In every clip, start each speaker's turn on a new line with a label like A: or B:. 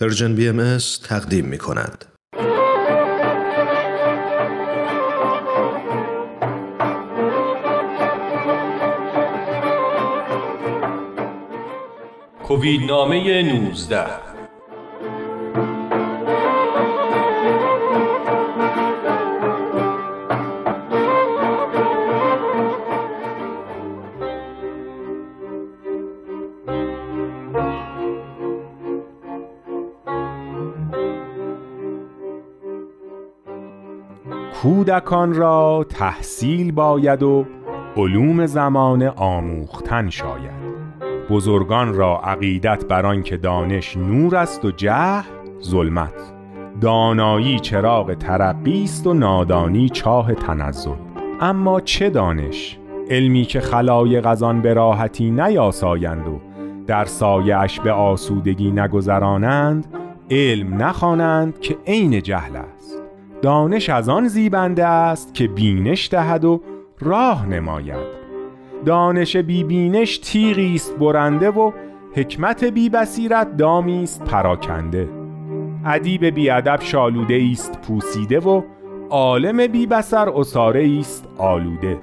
A: پرژن بی ام تقدیم می کند.
B: کووید نامه 19
C: کودکان را تحصیل باید و علوم زمان آموختن شاید. بزرگان را عقیدت بر که دانش نور است و جهل ظلمت. دانایی چراغ ترقی است و نادانی چاه تنزل. اما چه دانش؟ علمی که خلای غزان به راحتی نیاسایند و در سایه به آسودگی نگذرانند علم نخوانند که عین جهل است. دانش از آن زیبنده است که بینش دهد و راه نماید. دانش بی بینش تیغی است برنده و حکمت بی بصیرت دامی است پراکنده. ادیب بی ادب شالوده است پوسیده و عالم بی بصر اساره است آلوده.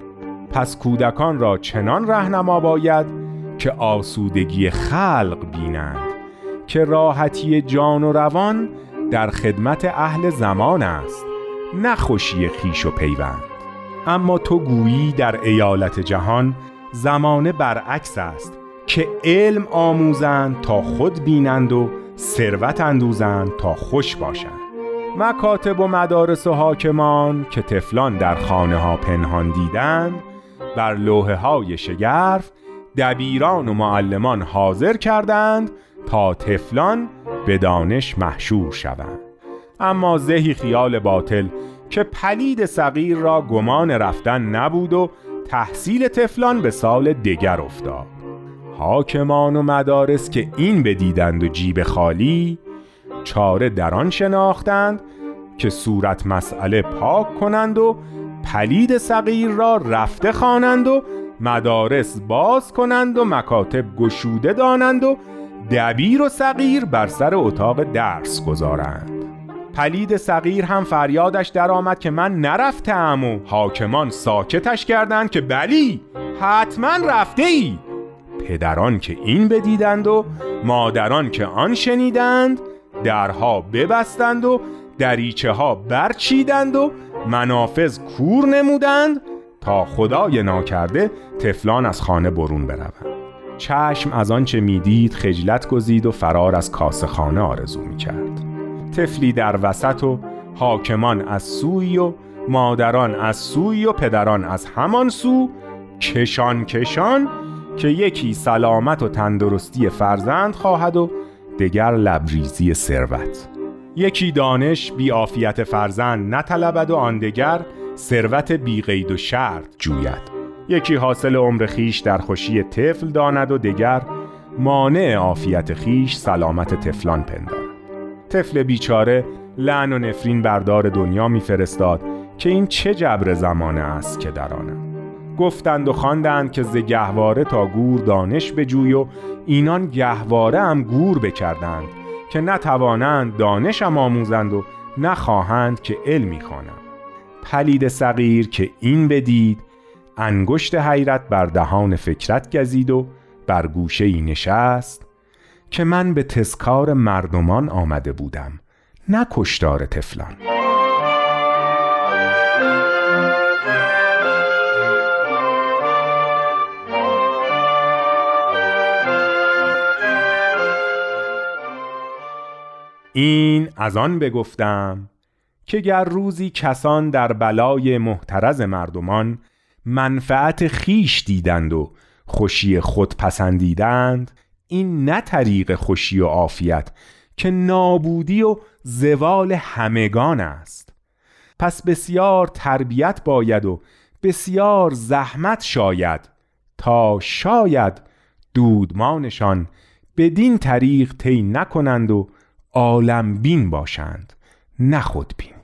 C: پس کودکان را چنان رهنما باید که آسودگی خلق بینند که راحتی جان و روان در خدمت اهل زمان است. نه خوشی خیش و پیوند. اما تو گویی در ایالت جهان زمانه برعکس است که علم آموزند تا خود بینند و ثروت اندوزند تا خوش باشند. مکاتب و مدارس و حاکمان که تفلان در خانه ها پنهان دیدند بر لوحه های شگرف دبیران و معلمان حاضر کردند تا تفلان به دانش محشور شوند. اما زهی خیال باطل که پلید صغیر را گمان رفتن نبود و تحصیل تفلان به سال دگر افتاد. حاکمان و مدارس که این بدیدند و جیب خالی چاره در آن شناختند که صورت مسئله پاک کنند و پلید صغیر را رفته خوانند و مدارس باز کنند و مکاتب گشوده دانند و دبیر و صغیر بر سر اتاق درس گذارند. پلید صغیر هم فریادش درآمد که من نرفتم و حاکمان ساکتش کردند که بلی حتما رفته ای پدران که این بدیدند و مادران که آن شنیدند درها ببستند و دریچه ها برچیدند و منافذ کور نمودند تا خدای ناکرده تفلان از خانه برون بروند. چشم از آنچه می‌دید خجلت گزید و فرار از کاسه خانه آرزو می‌کرد. طفلی در وسط و حاکمان از سوی و مادران از سوی و پدران از همان سو کشان کشان که یکی سلامت و تندرستی فرزند خواهد و دگر لبریزی ثروت. یکی دانش بی آفیت فرزند نطلبد و آن دگر ثروت بی قید و شرط جوید. یکی حاصل عمر خیش در خوشی طفل داند و دگر مانع عافیت خیش سلامت طفلان پندارد طفل بیچاره لعن و نفرین بردار دنیا میفرستاد که این چه جبر زمانه است که در آنم. گفتند و خواندند که ز گهواره تا گور دانش بجوی و اینان گهواره هم گور بکردند که نتوانند دانشم آموزند و نخواهند که علمی خوانند پلید صغیر که این بدید انگشت حیرت بر دهان فکرت گزید و بر گوشه ای نشست که من به تسکار مردمان آمده بودم نه کشتار تفلان این از آن بگفتم که گر روزی کسان در بلای محترز مردمان منفعت خیش دیدند و خوشی خود پسندیدند این نه طریق خوشی و عافیت که نابودی و زوال همگان است. پس بسیار تربیت باید و بسیار زحمت شاید تا شاید دودمانشان بدین طریق طی نکنند و عالم بین باشند نه خود بین